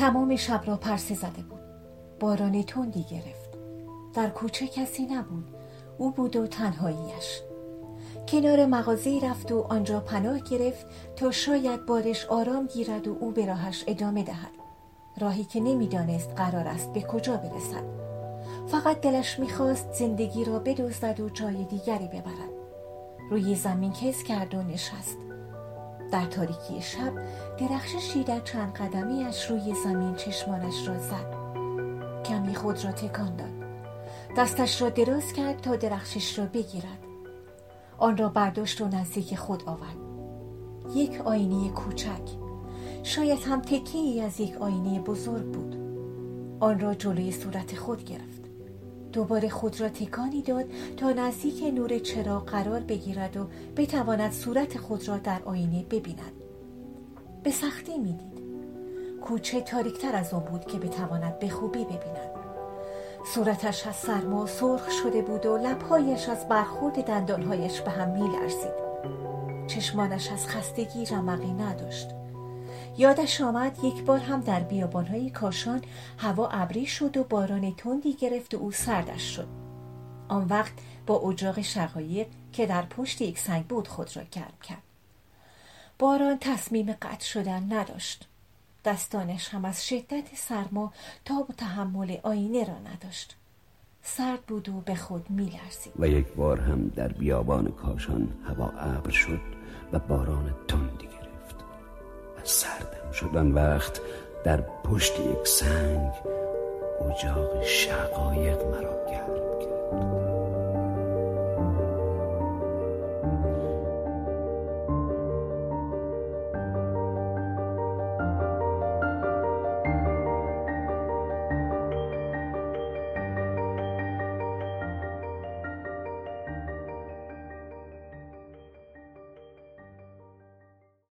تمام شب را پرسه زده بود. باران تندی گرفت. در کوچه کسی نبود. او بود و تنهاییش کنار مغازه رفت و آنجا پناه گرفت تا شاید بارش آرام گیرد و او به راهش ادامه دهد. راهی که نمی‌دانست قرار است به کجا برسد. فقط دلش می‌خواست زندگی را بدزدد و جای دیگری ببرد. روی زمین کس کرد و نشست. در تاریکی شب درخششی در چند قدمیش روی زمین چشمانش را زد. کمی خود را تکان داد. دستش را دراز کرد تا درخشش را بگیرد. آن را برداشت و نزدیک خود آورد. یک آینه کوچک. شاید هم تکه ای از یک آینه بزرگ بود. آن را جلوی صورت خود گرفت. دوباره خود را تکانی داد تا نزدیک نور چراغ قرار بگیرد و بتواند صورت خود را در آینه ببیند. به سختی می‌دید. کوچه تاریکتر از آن بود که بتواند به خوبی ببیند. صورتش از سرما سرخ شده بود و لبهایش از برخورد دندانهایش به هم میلرزید. چشمانش از خستگی رمقی نداشت. یادش آمد یک بار هم در بیابانهای کاشان هوا ابری شد و باران تندی گرفت و او سردش شد. آن وقت با اجاق شقایق که در پشت یک سنگ بود خود را گرم کرد. باران تصمیم قطع شدن نداشت. دستانش هم از شدت سرما تا و تحمل آینه را نداشت. سرد بود و به خود میلرزید. و یک بار هم در بیابان کاشان هوا ابر شد و باران تندی شد آن وقت در پشت یک سنگ اجاق شقایق مرا گرم کرد.